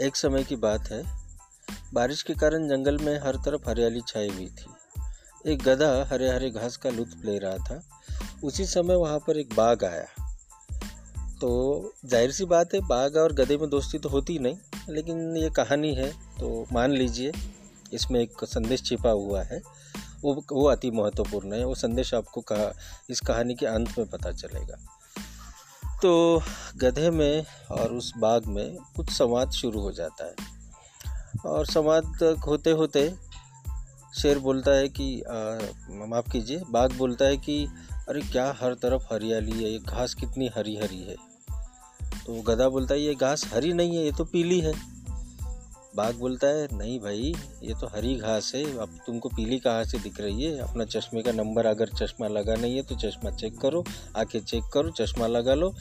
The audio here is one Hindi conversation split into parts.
एक समय की बात है। बारिश के कारण जंगल में हर तरफ़ हरियाली छाई हुई थी। एक गधा हरे हरे घास का लुत्फ ले रहा था। उसी समय वहाँ पर एक बाघ आया। तो ज़ाहिर सी बात है, बाघ और गधे में दोस्ती तो होती नहीं, लेकिन ये कहानी है तो मान लीजिए, इसमें एक संदेश छिपा हुआ है। वो वो अति महत्वपूर्ण है, वो संदेश आपको कहा, इस कहानी के अंत में पता चलेगा। तो गधे में और उस बाग में कुछ संवाद शुरू हो जाता है। और संवाद होते होते शेर बोलता है कि माफ़ कीजिए। बाघ बोलता है कि, अरे, क्या हर तरफ़ हरियाली है? ये घास कितनी हरी हरी है? तो गधा बोलता है, ये घास हरी नहीं है, ये तो पीली है। बाघ बोलता है, नहीं भाई, ये तो हरी घास है, अब तुमको पीली कहाँ से दिख रही है? अपना चश्मे का नंबर अगर चश्मा लगा नहीं है तो चश्मा चेक करो आके चेक करो, चश्मा लगा लो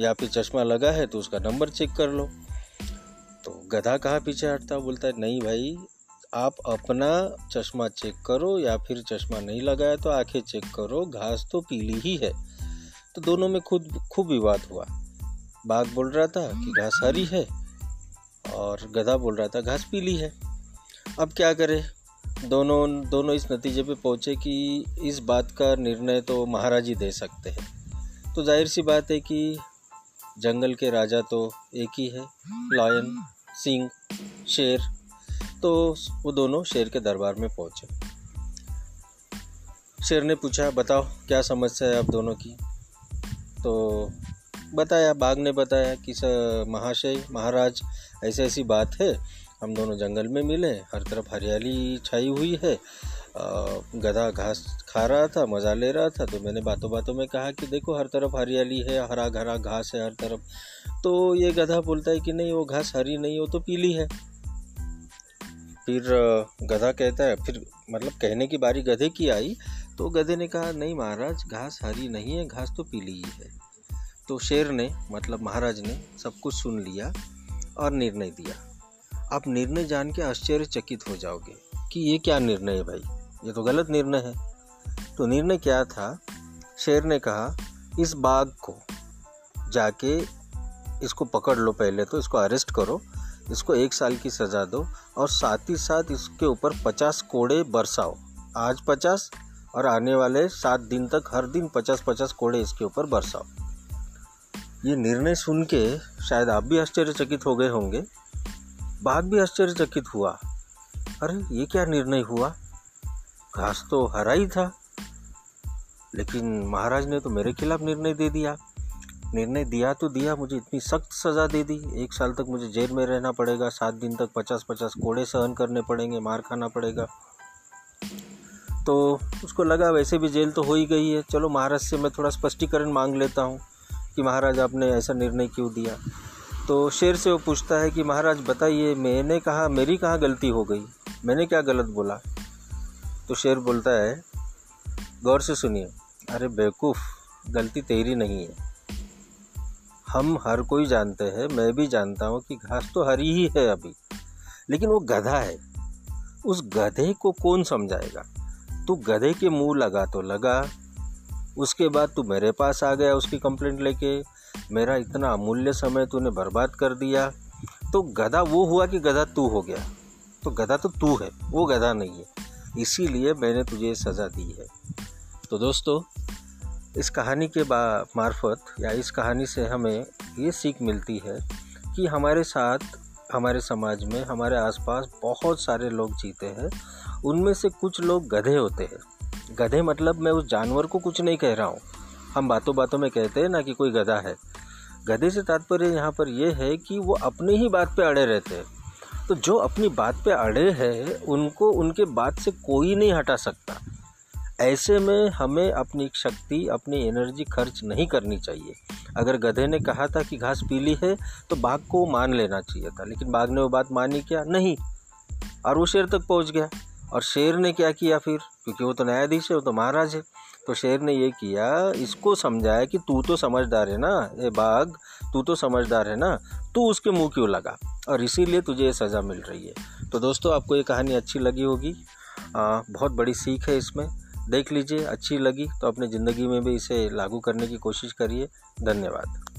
या फिर चश्मा लगा है तो उसका नंबर चेक कर लो। तो गधा कहाँ पीछे हटता, बोलता है, नहीं भाई, आप अपना चश्मा चेक करो या फिर चश्मा नहीं लगाया तो आँखें चेक करो, घास तो पीली ही है। तो दोनों में खुद, खूब विवाद हुआ। बाघ बोल रहा था कि घास हरी है और गधा बोल रहा था, घास पीली है। अब क्या करें? दोनों दोनों इस नतीजे पे पहुँचे कि इस बात का निर्णय तो महाराज ही दे सकते हैं। तो ज़ाहिर सी बात है कि जंगल के राजा तो एक ही है, लायन, सिंह, शेर। तो वो दोनों शेर के दरबार में पहुँचे। शेर ने पूछा, बताओ, क्या समस्या है आप दोनों की? तो बताया, बाघ ने बताया कि सर महाशय, महाराज ऐसी ऐसी बात है। हम दोनों जंगल में मिले, हर तरफ़ हरियाली छाई हुई है। गधा घास खा रहा था, मज़ा ले रहा था तो मैंने बातों बातों में कहा कि देखो, हर तरफ़ हरियाली है हरा घरा घास है हर तरफ़। तो ये गधा बोलता है कि नहीं, वो घास हरी नहीं, वो तो पीली है। फिर गधा कहता है, फिर मतलब कहने की बारी गधे की आई तो गधे ने कहा, नहीं महाराज, घास हरी नहीं है, घास तो पीली ही है। तो शेर ने मतलब महाराज ने सब कुछ सुन लिया और निर्णय दिया। आप निर्णय जान के आश्चर्यचकित हो जाओगे कि ये क्या निर्णय है भाई? ये तो गलत निर्णय है। तो निर्णय क्या था? शेर ने कहा, इस बाघ को जाके इसको पकड़ लो पहले तो इसको अरेस्ट करो, इसको एक साल की सज़ा दो और साथ ही साथ इसके ऊपर पचास कोड़े बरसाओ। आज पचास और आने वाले सात दिन तक हर दिन पचास पचास कोड़े इसके ऊपर बरसाओ। ये निर्णय सुन के शायद आप भी आश्चर्यचकित हो गए होंगे। बाघ भी आश्चर्यचकित हुआ। अरे, ये क्या निर्णय हुआ? घास तो हरा ही था। लेकिन महाराज ने तो मेरे खिलाफ निर्णय दे दिया। निर्णय दिया तो दिया, मुझे इतनी सख्त सज़ा दे दी। एक साल तक मुझे जेल में रहना पड़ेगा, सात दिन तक पचास पचास कोड़े सहन करने पड़ेंगे, मार खाना पड़ेगा। तो उसको लगा वैसे भी जेल तो हो ही गई है। चलो, महाराज से मैं थोड़ा स्पष्टीकरण मांग लेता हूँ। कि महाराज आपने ऐसा निर्णय क्यों दिया? तो शेर से वो पूछता है कि महाराज बताइए, मैंने कहा, मेरी कहाँ गलती हो गई? मैंने क्या गलत बोला? तो शेर बोलता है, गौर से सुनिए। अरे बेवकूफ़, गलती तेरी नहीं है। हम हर कोई जानते हैं, मैं भी जानता हूँ कि घास तो हरी ही है अभी, लेकिन वो गधा है। उस गधे को कौन समझाएगा? तू गधे के मुँह लगा तो लगा उसके बाद तू मेरे पास आ गया उसकी कंप्लेंट लेके। मेरा इतना अमूल्य समय तूने बर्बाद कर दिया। तो गधा वो हुआ कि गधा तू हो गया। तो गधा तो तू है, वो गधा नहीं है। इसीलिए मैंने तुझे सज़ा दी है। तो दोस्तों, इस कहानी के बा मार्फत या इस कहानी से हमें ये सीख मिलती है कि हमारे साथ, हमारे समाज में, हमारे आसपास बहुत सारे लोग जीते हैं। उनमें से कुछ लोग गधे होते हैं। गधे मतलब मैं उस जानवर को कुछ नहीं कह रहा हूँ। हम बातों बातों में कहते हैं ना कि कोई गधा है। गधे से तात्पर्य यहाँ पर यह है कि वो अपनी ही बात पे अड़े रहते हैं। तो जो अपनी बात पे अड़े हैं, उनको, उनके बात से कोई नहीं हटा सकता। ऐसे में हमें अपनी शक्ति, अपनी एनर्जी खर्च नहीं करनी चाहिए। अगर गधे ने कहा था कि घास पीली है तो बाघ को मान लेना चाहिए था, लेकिन बाघ ने वो बात मानी क्या? नहीं। और वो शेर तक पहुँच गया। और शेर ने क्या किया फिर? क्योंकि वो तो न्यायाधीश है, वो तो महाराज है। तो शेर ने ये किया, इसको समझाया कि तू तो समझदार है ना ये बाघ, तू तो समझदार है ना, तू उसके मुँह क्यों लगा? और इसीलिए तुझे ये सज़ा मिल रही है। तो दोस्तों, आपको ये कहानी अच्छी लगी होगी। बहुत बड़ी सीख है इसमें। देख लीजिए, अच्छी लगी तो अपने ज़िंदगी में भी इसे लागू करने की कोशिश करिए। धन्यवाद।